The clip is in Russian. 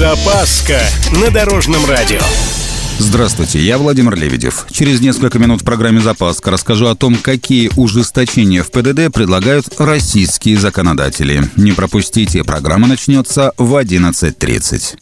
Запаска на Дорожном радио. Здравствуйте, я Владимир Лебедев. Через несколько минут в программе «Запаска» расскажу о том, какие ужесточения в ПДД предлагают российские законодатели. Не пропустите, программа начнется в 11.30.